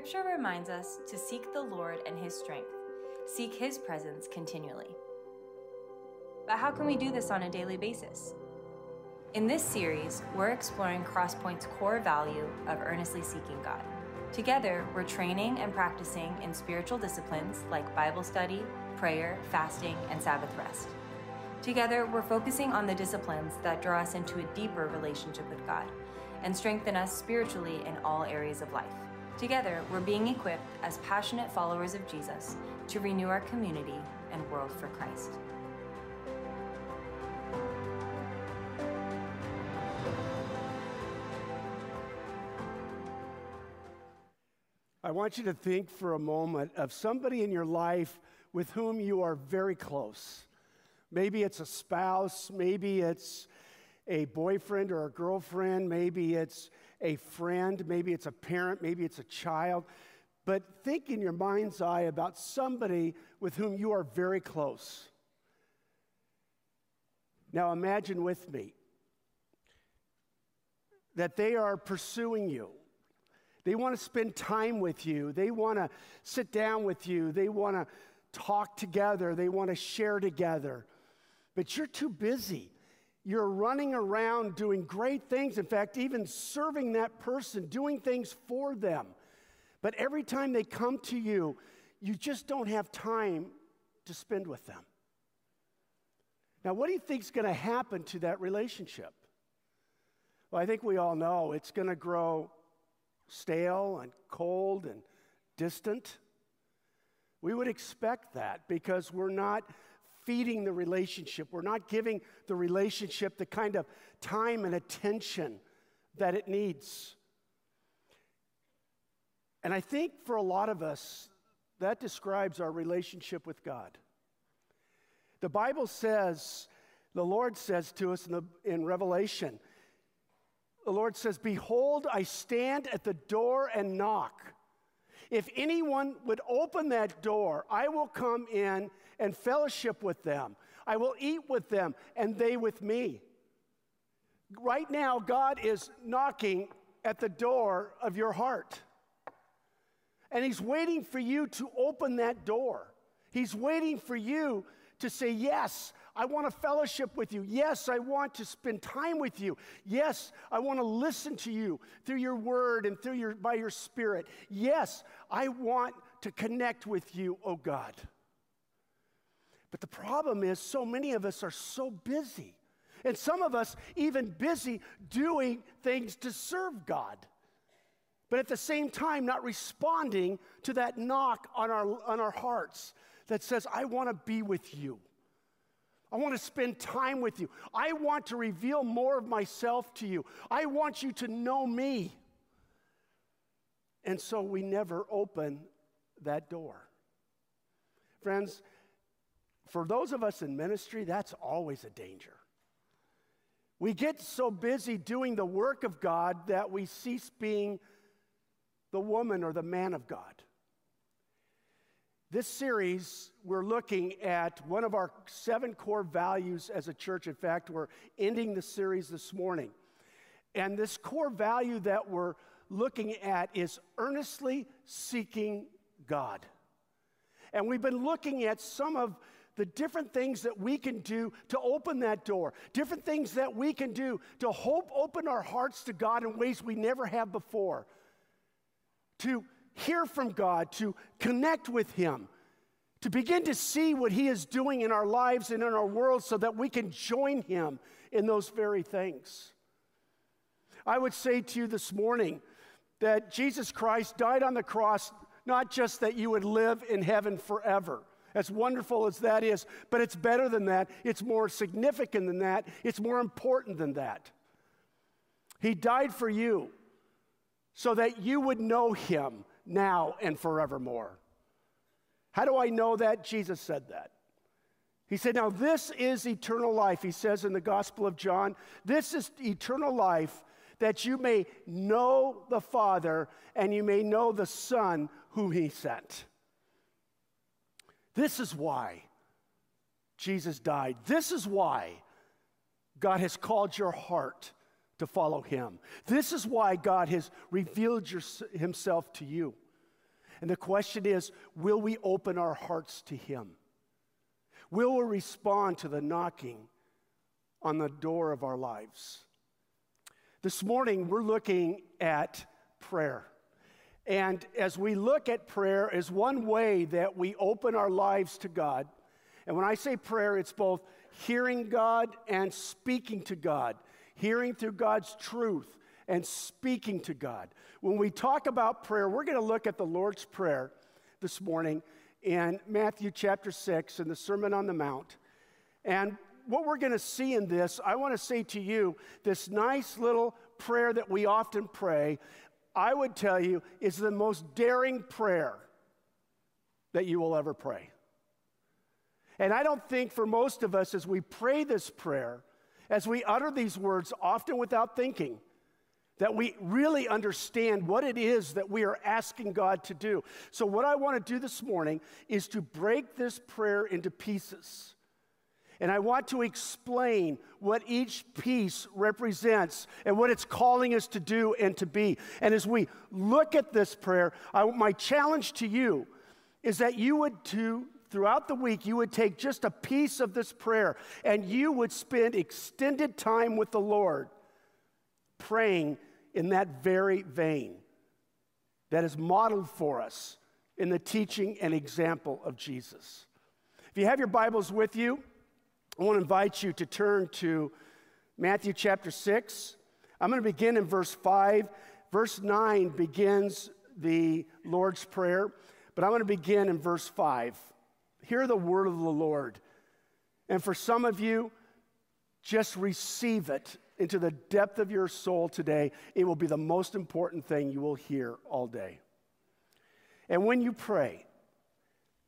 Scripture reminds us to seek the Lord and His strength, seek His presence continually. But how can we do this on a daily basis? In this series, we're exploring Crosspoint's core value of earnestly seeking God. Together, we're training and practicing in spiritual disciplines like Bible study, prayer, fasting, and Sabbath rest. Together, we're focusing on the disciplines that draw us into a deeper relationship with God and strengthen us spiritually in all areas of life. Together, we're being equipped as passionate followers of Jesus to renew our community and world for Christ. I want you to think for a moment of somebody in your life with whom you are very close. Maybe it's a spouse, maybe it's a boyfriend or a girlfriend, maybe it's a friend, maybe it's a parent, maybe it's a child. But think in your mind's eye about somebody with whom you are very close. Now imagine with me that they are pursuing you. They want to spend time with you. They want to sit down with you. They want to talk together. They want to share together but you're too busy. You're running around doing great things. In fact, even serving that person, doing things for them. But every time they come to you, you just don't have time to spend with them. Now, what do you think is going to happen to that relationship? Well, I think we all know it's going to grow stale and cold and distant. We would expect that because we're not feeding the relationship. We're not giving the relationship the kind of time and attention that it needs. And I think for a lot of us, that describes our relationship with God. The Bible says, the Lord says to us in, the, in Revelation, the Lord says, Behold, I stand at the door and knock. If anyone would open that door, I will come in and fellowship with them. I will eat with them and they with me. Right now, God is knocking at the door of your heart. And He's waiting for you to open that door. He's waiting for you to say, Yes, I want to fellowship with you. Yes, I want to spend time with you. Yes, I want to listen to you through your word and through your, by your spirit. Yes, I want to connect with you, oh God. But the problem is, so many of us are so busy. And some of us even busy doing things to serve God. But at the same time, not responding to that knock on our, on our hearts that says, I want to be with you. I want to spend time with you. I want to reveal more of myself to you. I want you to know me. And so we never open that door. Friends, for those of us in ministry, that's always a danger. We get so busy doing the work of God that we cease being the woman or the man of God. This series, we're looking at one of our seven core values as a church. In fact, we're ending the series this morning. And this core value that we're looking at is earnestly seeking God. And we've been looking at some of the different things that we can do to open that door, different things that we can do to hope open our hearts to God in ways we never have before, to hear from God, to connect with Him, to begin to see what He is doing in our lives and in our world so that we can join Him in those very things. I would say to you this morning that Jesus Christ died on the cross not just that you would live in heaven forever. As wonderful as that is, but it's better than that. It's more significant than that. It's more important than that. He died for you so that you would know Him now and forevermore. How do I know that? Jesus said that. He said, Now this is eternal life. He says in the Gospel of John, This is eternal life that you may know the Father and you may know the Son whom He sent. This is why Jesus died. This is why God has called your heart to follow him. This is why God has revealed your, himself to you. And the question is will we open our hearts to Him? Will we respond to the knocking on the door of our lives? This morning, we're looking at prayer. And as we look at prayer as one way that we open our lives to God, and when I say prayer, it's both hearing God and speaking to God, hearing through God's truth and speaking to God. When we talk about prayer, we're going to look at the Lord's Prayer this morning in Matthew chapter 6 in the Sermon on the Mount. And what we're going to see in this, I want to say to you, this nice little prayer that we often pray, I would tell you, is the most daring prayer that you will ever pray. And I don't think for most of us, as we pray this prayer, as we utter these words, often without thinking, that we really understand what it is that we are asking God to do. So, what I want to do this morning is to break this prayer into pieces. And I want to explain what each piece represents and what it's calling us to do and to be. And as we look at this prayer, I, my challenge to you is that you would, to, throughout the week, you would take just a piece of this prayer and you would spend extended time with the Lord praying in that very vein that is modeled for us in the teaching and example of Jesus. If you have your Bibles with you, I want to invite you to turn to Matthew chapter 6. I'm going to begin in verse 5. Verse 9 begins the Lord's Prayer, but I'm going to begin in verse 5. Hear the word of the Lord. And for some of you, just receive it into the depth of your soul today, it will be the most important thing you will hear all day. And when you pray,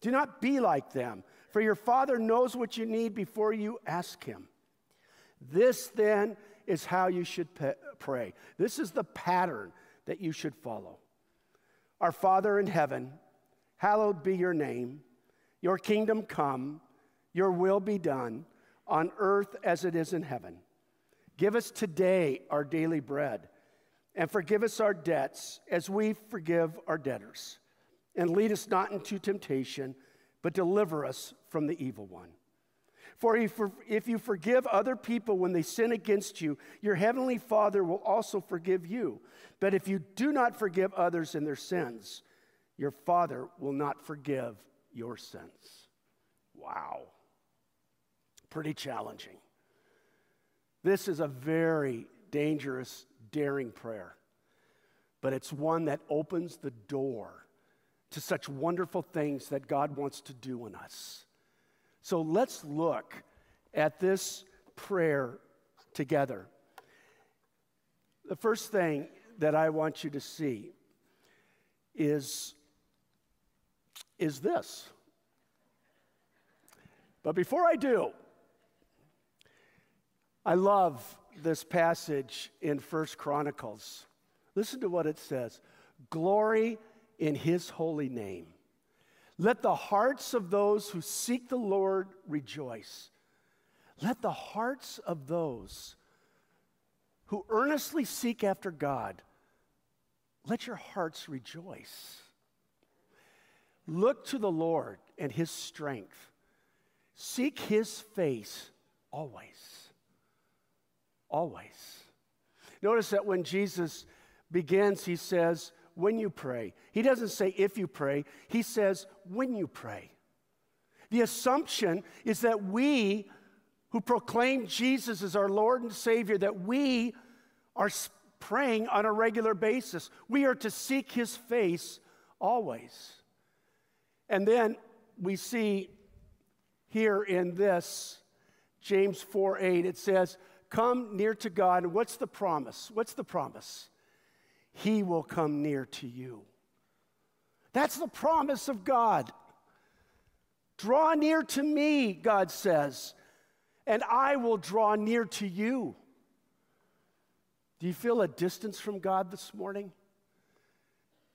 Do not be like them, for your Father knows what you need before you ask Him. This then is how you should pray. This is the pattern that you should follow. Our Father in heaven, hallowed be your name. Your kingdom come, your will be done on earth as it is in heaven. Give us today our daily bread, and forgive us our debts as we forgive our debtors. And lead us not into temptation, but deliver us from the evil one. For if you forgive other people when they sin against you, your heavenly Father will also forgive you. But if you do not forgive others in their sins, your Father will not forgive your sins. Wow pretty challenging. This is a very dangerous, daring prayer, but it's one that opens the door to such wonderful things that God wants to do in us. So let's look at this prayer together. The first thing that I want you to see is, is this. But before I do, I love this passage in First Chronicles. Listen to what it says Glory in his holy name. Let the hearts of those who seek the Lord rejoice. Let the hearts of those who earnestly seek after God, let your hearts rejoice. Look to the Lord and his strength. Seek his face always always. Notice that when Jesus begins, he says, when you pray. He doesn't say if you pray, he says when you pray. The assumption is that we who proclaim Jesus as our Lord and Savior, that we are praying on a regular basis. We are to seek his face always. And then we see here in this, James 4 8, it says, come near to God. What's the promise? What's the promise? He will come near to you. That's the promise of God. Draw near to me, God says, and I will draw near to you. Do you feel a distance from God this morning?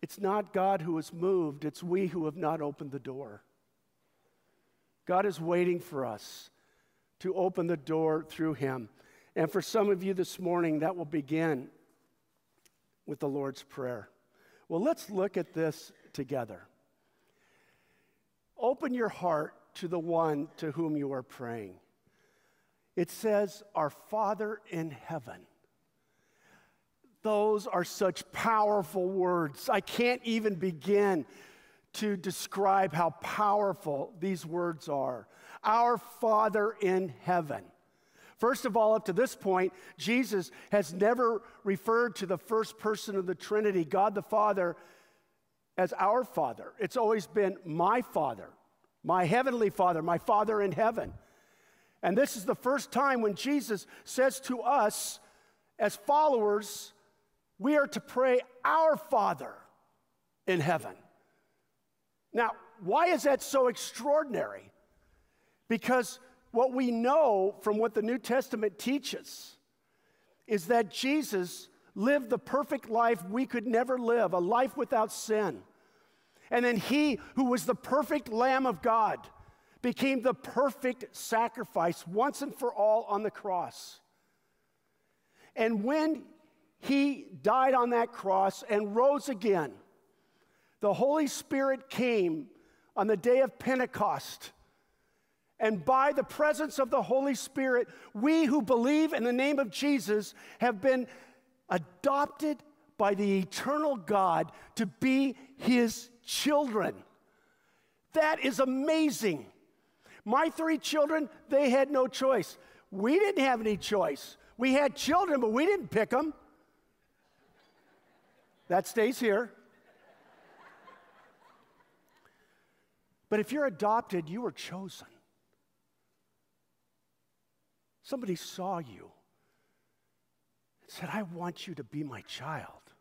It's not God who has moved, it's we who have not opened the door. God is waiting for us to open the door through Him. And for some of you this morning, that will begin with the Lord's Prayer. Well, let's look at this together. Open your heart to the one to whom you are praying. It says, Our Father in heaven. Those are such powerful words. I can't even begin to describe how powerful these words are. Our Father in heaven. First of all, up to this point, Jesus has never referred to the first person of the Trinity, God the Father, as our Father. It's always been my Father, my Heavenly Father, my Father in heaven. And this is the first time when Jesus says to us, as followers, we are to pray, Our Father in heaven. Now, why is that so extraordinary? Because what we know from what the New Testament teaches is that Jesus lived the perfect life we could never live, a life without sin. And then he, who was the perfect Lamb of God, became the perfect sacrifice once and for all on the cross. And when he died on that cross and rose again, the Holy Spirit came on the day of Pentecost and by the presence of the Holy Spirit, we who believe in the name of Jesus have been adopted by the eternal God to be his children. That is amazing. My three children, they had no choice. We didn't have any choice. We had children, but we didn't pick them. That stays here. But if you're adopted, you were chosen. Somebody saw you and said, I want you to be my child.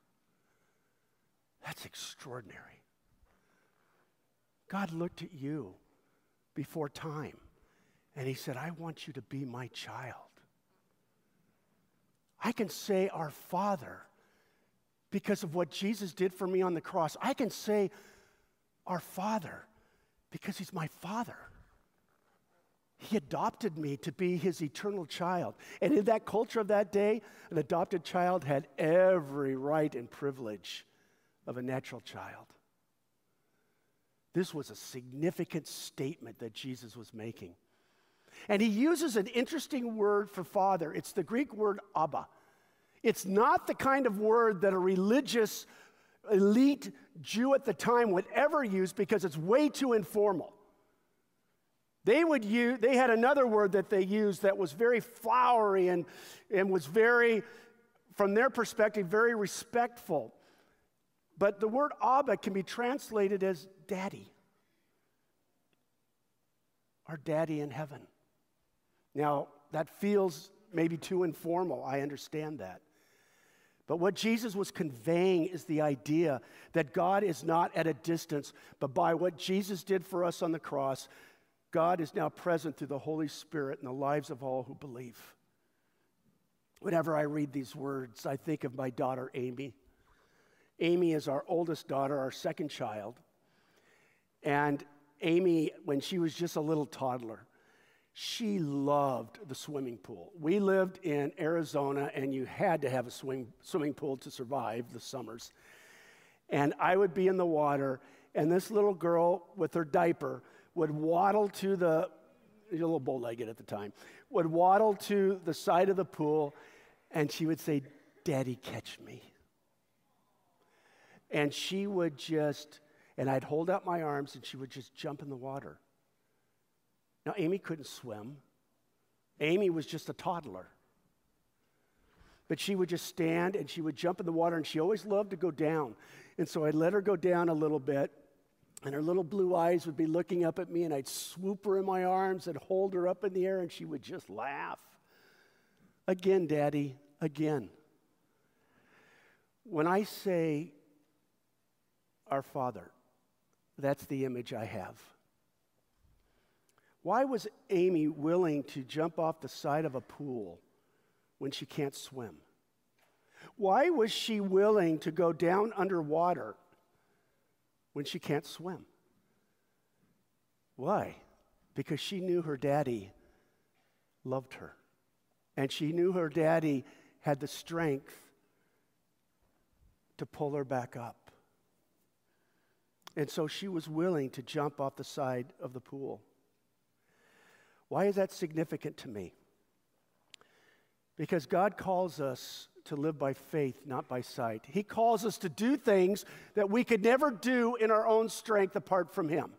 That's extraordinary. God looked at you before time and he said, I want you to be my child. I can say, Our Father, because of what Jesus did for me on the cross. I can say, Our Father, because he's my Father. He adopted me to be his eternal child. And in that culture of that day, an adopted child had every right and privilege of a natural child. This was a significant statement that Jesus was making. And he uses an interesting word for father. It's the Greek word Abba. It's not the kind of word that a religious elite Jew at the time would ever use because it's way too informal. They would use, they had another word that they used that was very flowery and, and was very, from their perspective, very respectful. But the word Abba can be translated as daddy. Our daddy in heaven. Now, that feels maybe too informal. I understand that. But what Jesus was conveying is the idea that God is not at a distance, but by what Jesus did for us on the cross, God is now present through the Holy Spirit in the lives of all who believe. Whenever I read these words, I think of my daughter Amy. Amy is our oldest daughter, our second child. And Amy, when she was just a little toddler, she loved the swimming pool. We lived in Arizona, and you had to have a swim, swimming pool to survive the summers. And I would be in the water, and this little girl with her diaper would waddle to the, a little bow legged at the time, would waddle to the side of the pool and she would say, Daddy, catch me. And she would just, and I'd hold out my arms and she would just jump in the water. Now, Amy couldn't swim. Amy was just a toddler. But she would just stand and she would jump in the water, and she always loved to go down. And so I'd let her go down a little bit, and her little blue eyes would be looking up at me, and I'd swoop her in my arms and hold her up in the air, and she would just laugh. Again, Daddy, again. When I say, Our Father, that's the image I have. Why was Amy willing to jump off the side of a pool when she can't swim? Why was she willing to go down underwater when she can't swim? Why? Because she knew her daddy loved her. And she knew her daddy had the strength to pull her back up. And so she was willing to jump off the side of the pool. Why is that significant to me? Because God calls us to live by faith, not by sight. He calls us to do things that we could never do in our own strength apart from Him.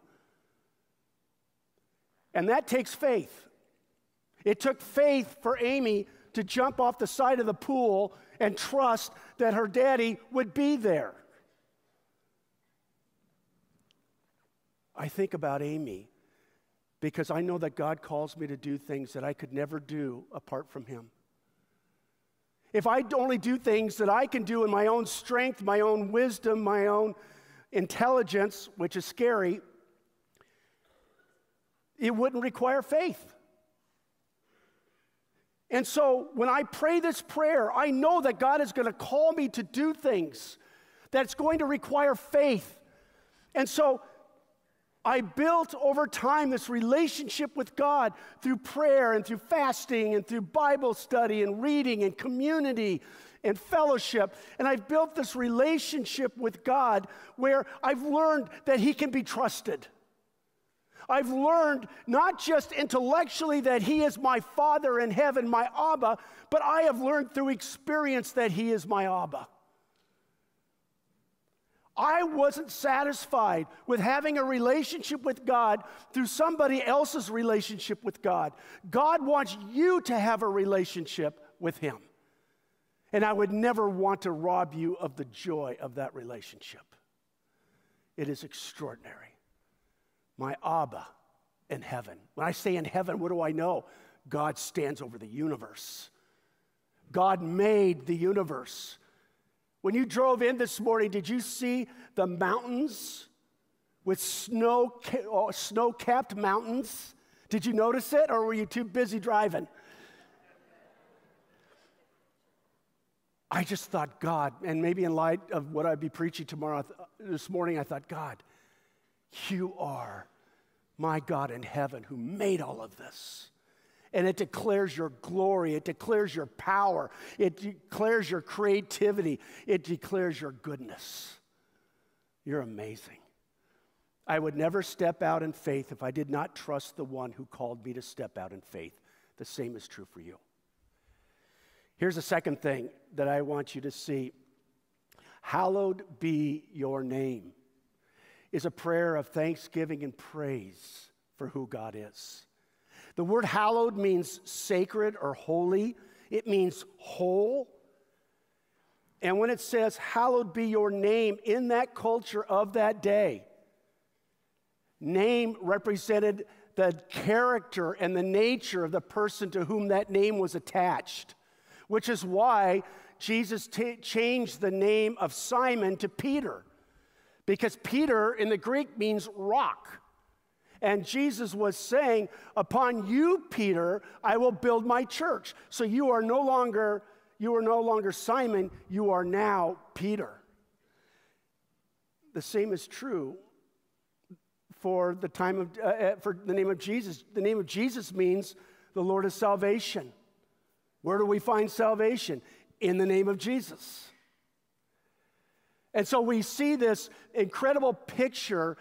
And that takes faith. It took faith for Amy to jump off the side of the pool and trust that her daddy would be there. I think about Amy because I know that God calls me to do things that I could never do apart from Him. If I only do things that I can do in my own strength, my own wisdom, my own intelligence, which is scary, it wouldn't require faith. And so when I pray this prayer, I know that God is going to call me to do things that's going to require faith. And so I built over time this relationship with God through prayer and through fasting and through Bible study and reading and community and fellowship. And I've built this relationship with God where I've learned that He can be trusted. I've learned not just intellectually that He is my Father in heaven, my Abba, but I have learned through experience that He is my Abba. I wasn't satisfied with having a relationship with God through somebody else's relationship with God. God wants you to have a relationship with Him. And I would never want to rob you of the joy of that relationship. It is extraordinary. My Abba in heaven. When I say in heaven, what do I know? God stands over the universe. God made the universe. When you drove in this morning, did you see the mountains with snow, uh, snow capped mountains? Did you notice it, or were you too busy driving? I just thought, God, and maybe in light of what I'd be preaching tomorrow, this morning, I thought, God, you are my God in heaven who made all of this and it declares your glory, it declares your power, it declares your creativity, it declares your goodness. You're amazing. I would never step out in faith if I did not trust the one who called me to step out in faith. The same is true for you. Here's a second thing that I want you to see Hallowed be your name is a prayer of thanksgiving and praise for who God is. The word hallowed means sacred or holy, it means whole. And when it says, Hallowed be your name in that culture of that day, name represented the character and the nature of the person to whom that name was attached, which is why Jesus t- changed the name of Simon to Peter, because Peter in the Greek means rock. And Jesus was saying, Upon you, Peter, I will build my church. So you are no longer, you are no longer Simon, you are now Peter. The same is true for the time of uh, uh for the name of Jesus. The name of Jesus means the Lord is salvation. Where do we find salvation? In the name of Jesus. And so we see this incredible picture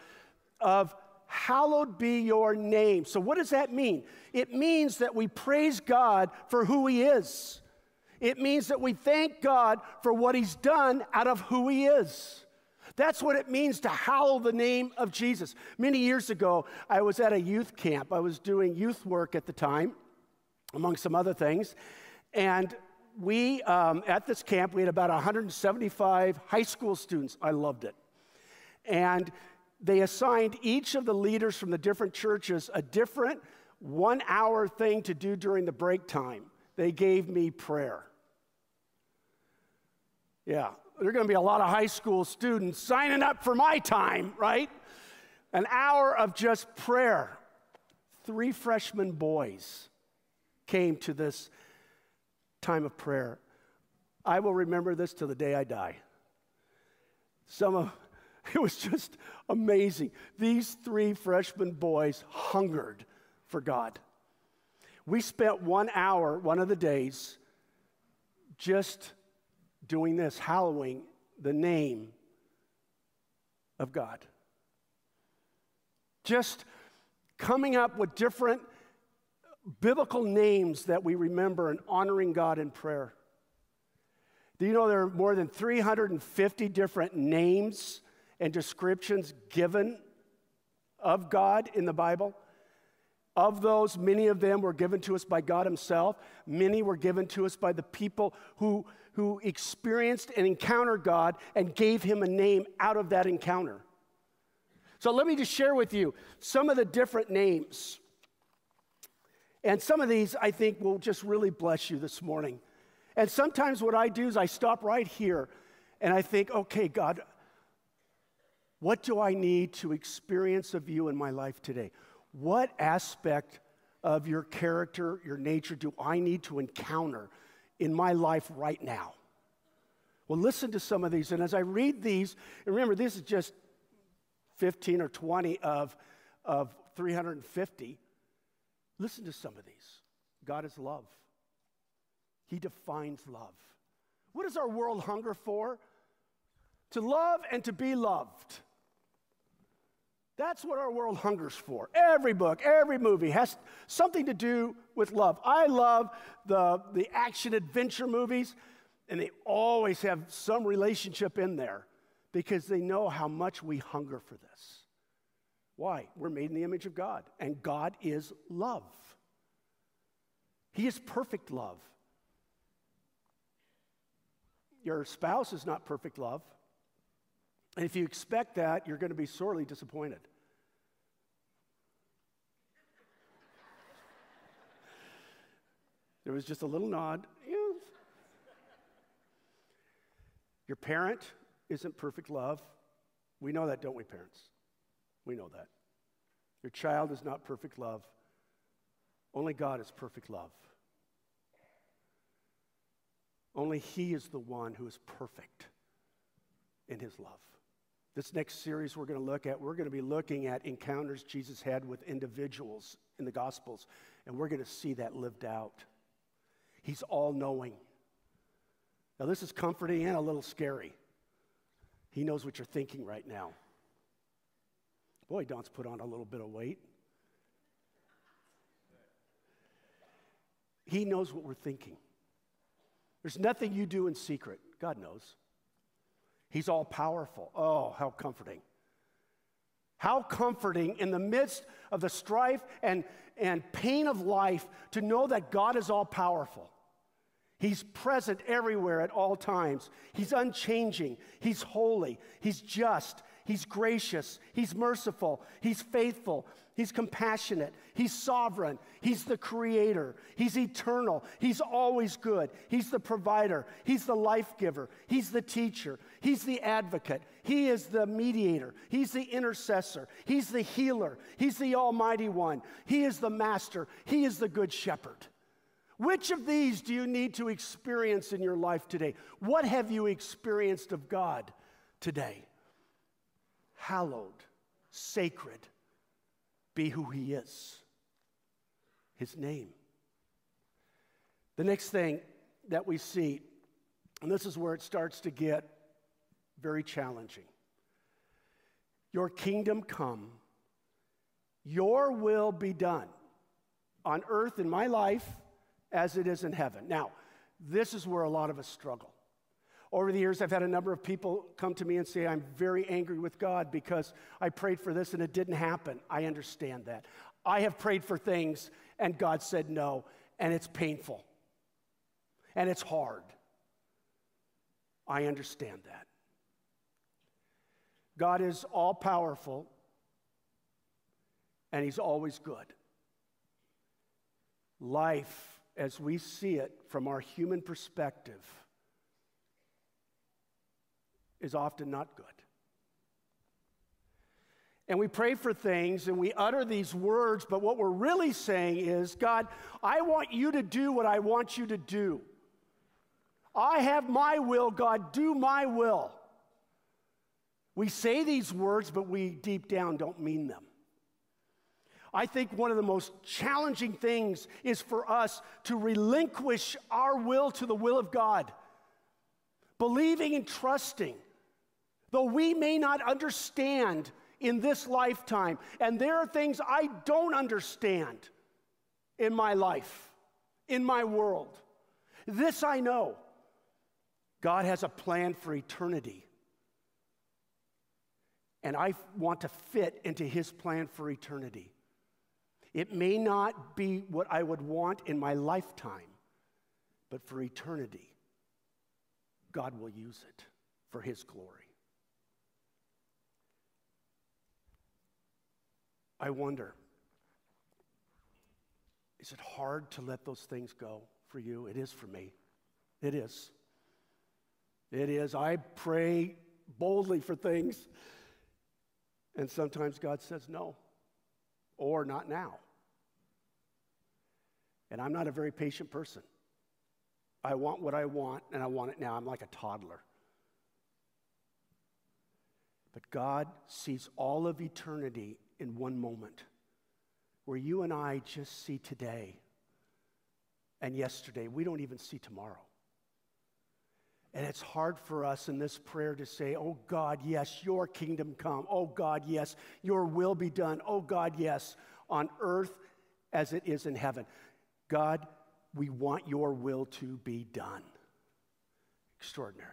of hallowed be your name. So, what does that mean? It means that we praise God for who He is. It means that we thank God for what He's done out of who He is. That's what it means to hallow the name of Jesus. Many years ago, I was at a youth camp. I was doing youth work at the time, among some other things. And we, um, at this camp, we had about 175 high school students. I loved it. And they assigned each of the leaders from the different churches a different one hour thing to do during the break time. They gave me prayer. Yeah, there are going to be a lot of high school students signing up for my time, right? An hour of just prayer. Three freshman boys came to this time of prayer. I will remember this till the day I die. Some of it was just amazing. These three freshman boys hungered for God. We spent one hour, one of the days, just doing this, hallowing the name of God. Just coming up with different biblical names that we remember and honoring God in prayer. Do you know there are more than 350 different names and descriptions given of God in the Bible? Of those, many of them were given to us by God Himself. Many were given to us by the people who, who experienced and encountered God and gave Him a name out of that encounter. So let me just share with you some of the different names. And some of these I think will just really bless you this morning. And sometimes what I do is I stop right here and I think, okay, God, what do I need to experience of you in my life today? What aspect of your character, your nature, do I need to encounter in my life right now? Well, listen to some of these. And as I read these, and remember, this is just 15 or 20 of, of 350. Listen to some of these. God is love, He defines love. What does our world hunger for? To love and to be loved. That's what our world hungers for. Every book, every movie has something to do with love. I love the, the action adventure movies, and they always have some relationship in there because they know how much we hunger for this. Why? We're made in the image of God, and God is love. He is perfect love. Your spouse is not perfect love. And if you expect that, you're going to be sorely disappointed. There was just a little nod. Your parent isn't perfect love. We know that, don't we, parents? We know that. Your child is not perfect love. Only God is perfect love. Only He is the one who is perfect in His love. This next series we're going to look at, we're going to be looking at encounters Jesus had with individuals in the Gospels, and we're going to see that lived out. He's all knowing. Now, this is comforting and a little scary. He knows what you're thinking right now. Boy, Don's put on a little bit of weight. He knows what we're thinking. There's nothing you do in secret. God knows. He's all powerful. Oh, how comforting. How comforting in the midst of the strife and, and pain of life to know that God is all powerful. He's present everywhere at all times. He's unchanging. He's holy. He's just. He's gracious. He's merciful. He's faithful. He's compassionate. He's sovereign. He's the creator. He's eternal. He's always good. He's the provider. He's the life giver. He's the teacher. He's the advocate. He is the mediator. He's the intercessor. He's the healer. He's the almighty one. He is the master. He is the good shepherd. Which of these do you need to experience in your life today? What have you experienced of God today? Hallowed, sacred, be who He is, His name. The next thing that we see, and this is where it starts to get very challenging Your kingdom come, your will be done on earth in my life as it is in heaven. Now, this is where a lot of us struggle. Over the years, I've had a number of people come to me and say, I'm very angry with God because I prayed for this and it didn't happen. I understand that. I have prayed for things and God said no, and it's painful and it's hard. I understand that. God is all powerful and He's always good. Life as we see it from our human perspective, is often not good. and we pray for things and we utter these words, but what we're really saying is, God, I want you to do what I want you to do. I have my will, God, do my will. We say these words, but we deep down don't mean them. I think one of the most challenging things is for us to relinquish our will to the will of God, believing and trusting, though we may not understand in this lifetime. And there are things I don't understand in my life, in my world. This I know God has a plan for eternity. And I want to fit into his plan for eternity. It may not be what I would want in my lifetime, but for eternity, God will use it for his glory. I wonder is it hard to let those things go for you? It is for me. It is. It is. I pray boldly for things, and sometimes God says no, or not now. And I'm not a very patient person. I want what I want, and I want it now. I'm like a toddler. But God sees all of eternity in one moment where you and I just see today and yesterday. We don't even see tomorrow. And it's hard for us in this prayer to say, Oh God, yes, your kingdom come. Oh God, yes, your will be done. Oh God, yes, on earth as it is in heaven. God, we want your will to be done. Extraordinary.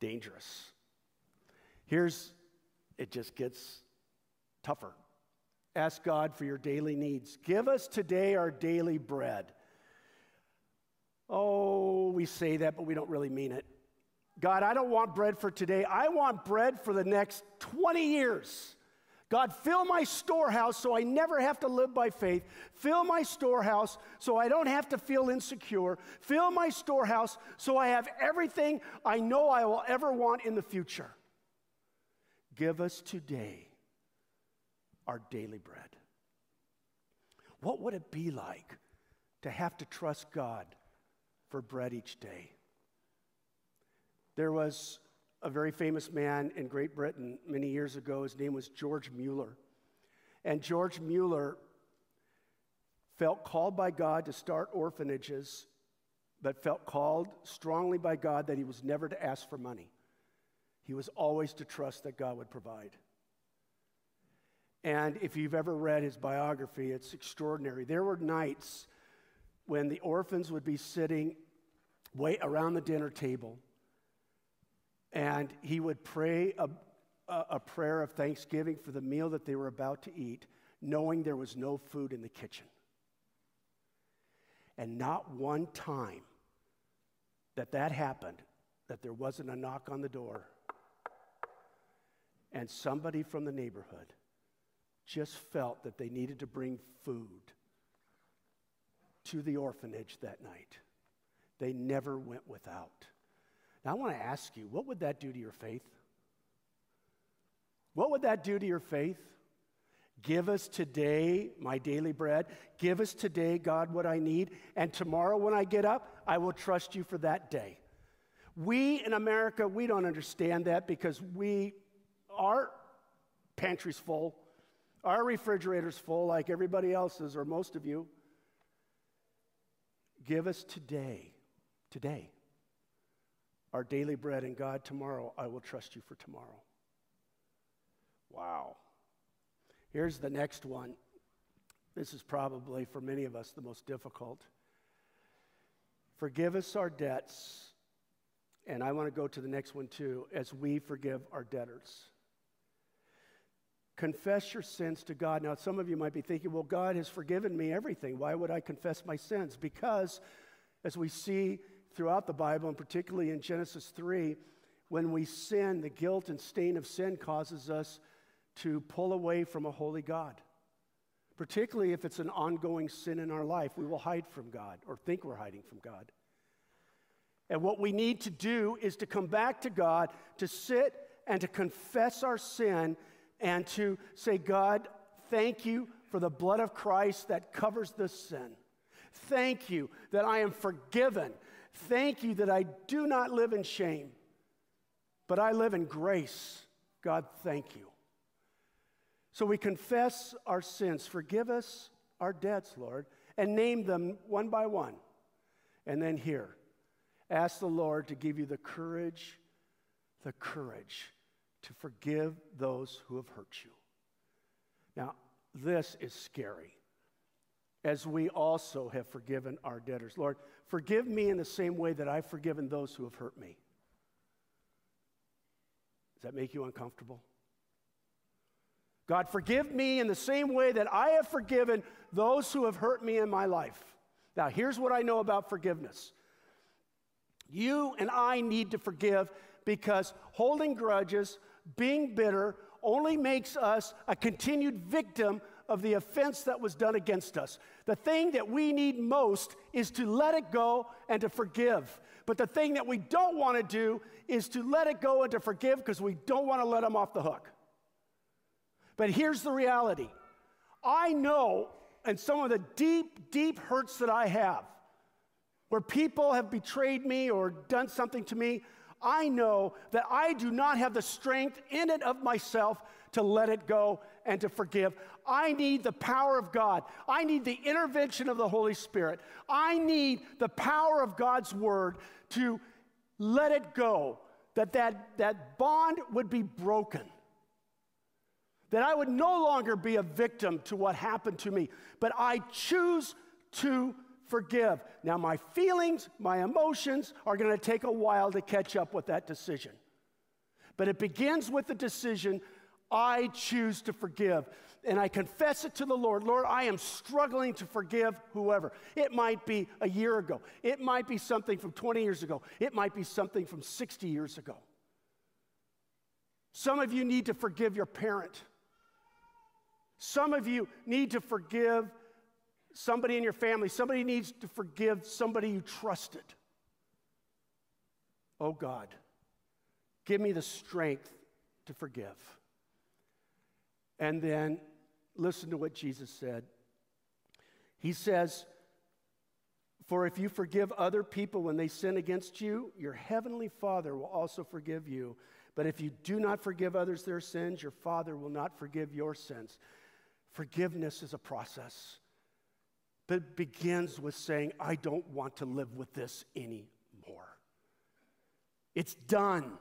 Dangerous. Here's, it just gets tougher. Ask God for your daily needs. Give us today our daily bread. Oh, we say that, but we don't really mean it. God, I don't want bread for today. I want bread for the next 20 years. God, fill my storehouse so I never have to live by faith. Fill my storehouse so I don't have to feel insecure. Fill my storehouse so I have everything I know I will ever want in the future. Give us today our daily bread. What would it be like to have to trust God for bread each day? There was a very famous man in Great Britain many years ago. His name was George Mueller. And George Mueller felt called by God to start orphanages, but felt called strongly by God that he was never to ask for money. He was always to trust that God would provide. And if you've ever read his biography, it's extraordinary. There were nights when the orphans would be sitting way around the dinner table, and he would pray a, a, prayer of thanksgiving for the meal that they were about to eat, knowing there was no food in the kitchen. And not one time that that happened, that there wasn't a knock on the door, and somebody from the neighborhood just felt that they needed to bring food to the orphanage that night. They never went without. Now, I want to ask you, what would that do to your faith? What would that do to your faith? Give us today my daily bread. Give us today, God, what I need. And tomorrow when I get up, I will trust you for that day. We in America, we don't understand that because we, our pantry's full. Our refrigerator's full like everybody else's, or most of you. Give us today, today, our daily bread, and God, tomorrow I will trust you for tomorrow. Wow. Here's the next one. This is probably, for many of us, the most difficult. Forgive us our debts, and I want to go to the next one too, as we forgive our debtors. Confess your sins to God. Now, some of you might be thinking, well, God has forgiven me everything. Why would I confess my sins? Because, as we see throughout the Bible, and particularly in Genesis 3, when we sin, the guilt and stain of sin causes us to pull away from a holy God. Particularly if it's an ongoing sin in our life, we will hide from God or think we're hiding from God. And what we need to do is to come back to God, to sit and to confess our sin and to say, God, thank you for the blood of Christ that covers this sin. Thank you that I am forgiven. Thank you that I do not live in shame, but I live in grace. God, thank you. So we confess our sins. Forgive us our debts, Lord, and name them one by one. And then here, ask the Lord to give you the courage, the courage to forgive those who have hurt you. Now, this is scary, as we also have forgiven our debtors. Lord, forgive me in the same way that I've forgiven those who have hurt me. Does that make you uncomfortable? God, forgive me in the same way that I have forgiven those who have hurt me in my life. Now, here's what I know about forgiveness you and I need to forgive because holding grudges, being bitter, only makes us a continued victim of the offense that was done against us. The thing that we need most is to let it go and to forgive. But the thing that we don't want to do is to let it go and to forgive because we don't want to let them off the hook. But here's the reality I know, and some of the deep, deep hurts that I have, where people have betrayed me or done something to me, I know that I do not have the strength in it of myself to let it go and to forgive. I need the power of God. I need the intervention of the Holy Spirit. I need the power of God's word to let it go, that that, that bond would be broken. That I would no longer be a victim to what happened to me, but I choose to forgive. Now, my feelings, my emotions are going to take a while to catch up with that decision. But it begins with the decision I choose to forgive. And I confess it to the Lord. Lord, I am struggling to forgive whoever. It might be a year ago. It might be something from 20 years ago. It might be something from 60 years ago. Some of you need to forgive your parent. Some of you need to forgive somebody in your family, somebody needs to forgive somebody you trusted. Oh God, give me the strength to forgive. And then listen to what Jesus said. He says, For if you forgive other people when they sin against you, your heavenly Father will also forgive you. But if you do not forgive others their sins, your Father will not forgive your sins. Forgiveness is a process but it begins with saying, I don't want to live with this anymore. It's done.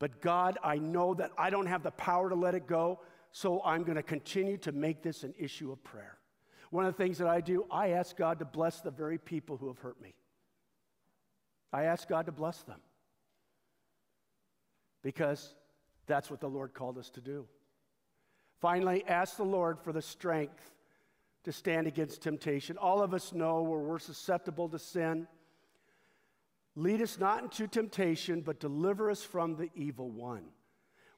But God, I know that I don't have the power to let it go, so I'm going to continue to make this an issue of prayer. One of the things that I do, I ask God to bless the very people who have hurt me. I ask God to bless them because that's what the Lord called us to do. Finally, ask the Lord for the strength to stand against temptation. All of us know where we're susceptible to sin. Lead us not into temptation, but deliver us from the evil one.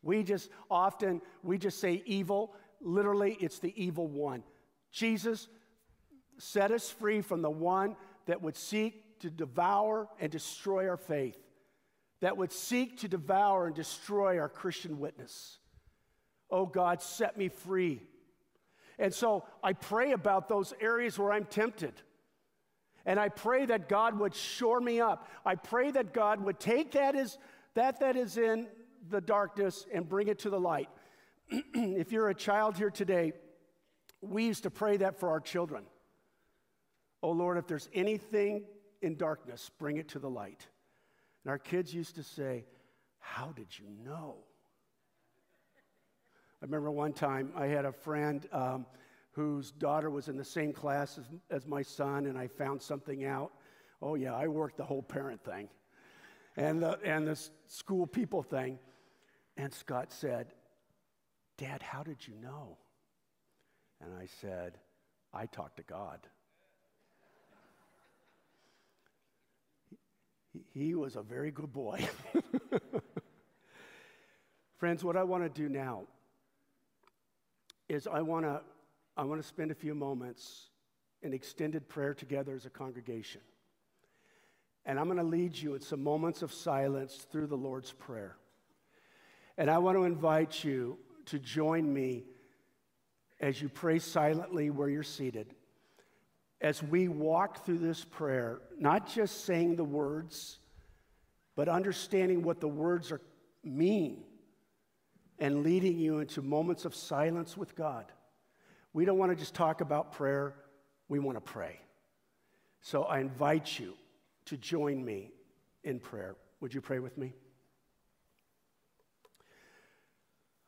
We just often we just say evil. Literally, it's the evil one. Jesus set us free from the one that would seek to devour and destroy our faith, that would seek to devour and destroy our Christian witness. Oh God, set me free and so I pray about those areas where I'm tempted. And I pray that God would shore me up. I pray that God would take that is that that is in the darkness and bring it to the light. if you're a child here today, we used to pray that for our children. Oh Lord, if there's anything in darkness, bring it to the light. And our kids used to say, How did you know? I remember one time I had a friend um, whose daughter was in the same class as, as my son, and I found something out. Oh, yeah, I worked the whole parent thing and the, and the school people thing. And Scott said, Dad, how did you know? And I said, I talked to God. He, he was a very good boy. Friends, what I want to do now is I want to I want to spend a few moments in extended prayer together as a congregation. And I'm going to lead you in some moments of silence through the Lord's Prayer. And I want to invite you to join me as you pray silently where you're seated. As we walk through this prayer, not just saying the words, but understanding what the words are, mean and leading you into moments of silence with God. We don't want to just talk about prayer, we want to pray. So I invite you to join me in prayer. Would you pray with me?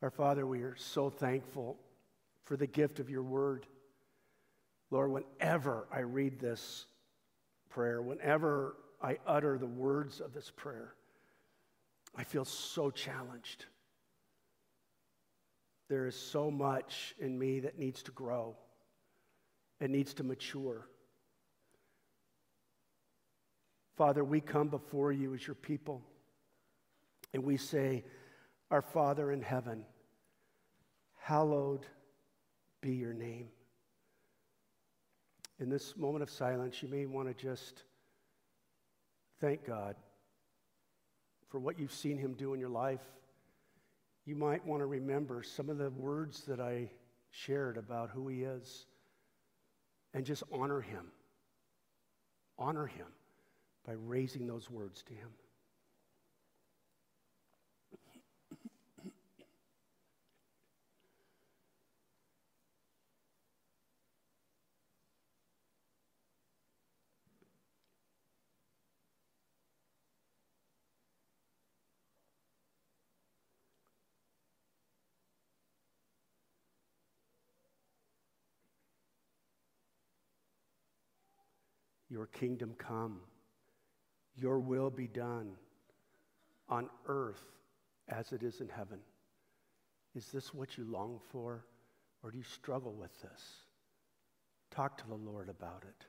Our Father, we are so thankful for the gift of your word. Lord, whenever I read this prayer, whenever I utter the words of this prayer, I feel so challenged. There is so much in me that needs to grow, it needs to mature. Father, we come before you as your people and we say, Our Father in heaven, hallowed be your name. In this moment of silence, you may want to just thank God for what you've seen him do in your life you might want to remember some of the words that I shared about who he is and just honor him. Honor him by raising those words to him. Your kingdom come, your will be done on earth as it is in heaven. Is this what you long for, or do you struggle with this? Talk to the Lord about it.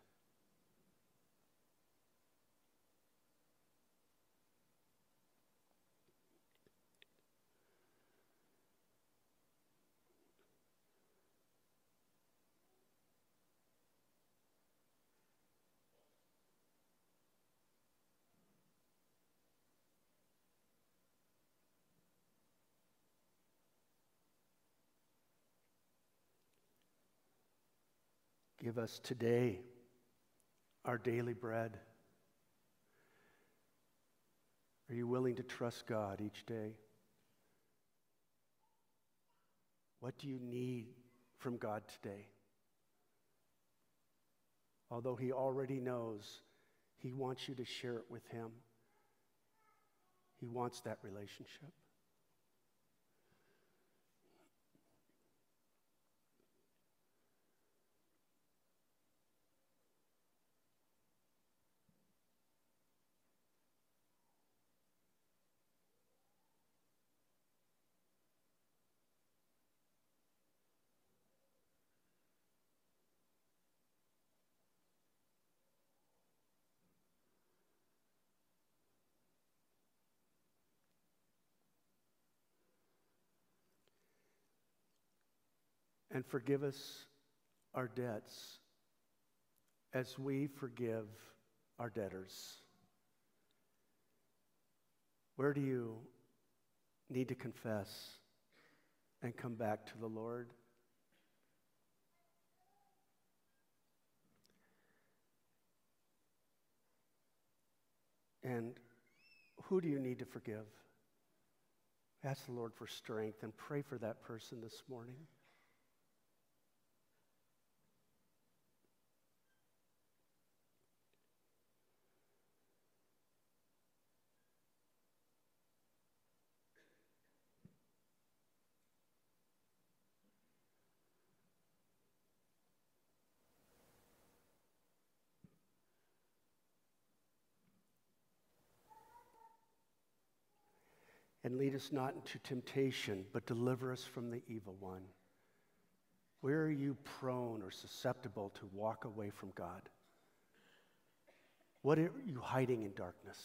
Give us today our daily bread. Are you willing to trust God each day? What do you need from God today? Although He already knows, He wants you to share it with Him. He wants that relationship. And forgive us our debts as we forgive our debtors. Where do you need to confess and come back to the Lord? And who do you need to forgive? Ask the Lord for strength and pray for that person this morning. And lead us not into temptation, but deliver us from the evil one. Where are you prone or susceptible to walk away from God? What are you hiding in darkness?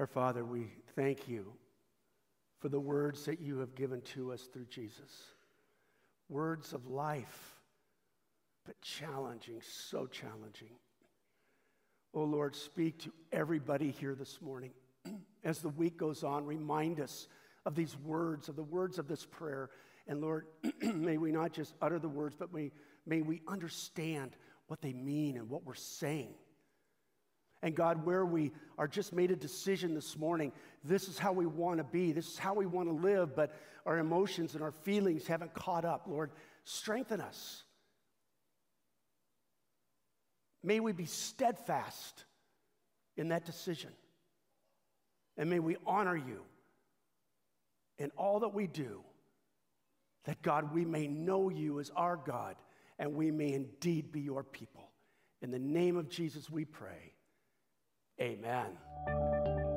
Our Father, we thank you for the words that you have given to us through Jesus. Words of life, but challenging, so challenging. Oh Lord, speak to everybody here this morning. As the week goes on, remind us of these words, of the words of this prayer. And Lord, may we not just utter the words, but may, may we understand what they mean and what we're saying. And God, where we are just made a decision this morning, this is how we want to be, this is how we want to live, but our emotions and our feelings haven't caught up. Lord, strengthen us. May we be steadfast in that decision. And may we honor you in all that we do, that God, we may know you as our God and we may indeed be your people. In the name of Jesus, we pray. Amen.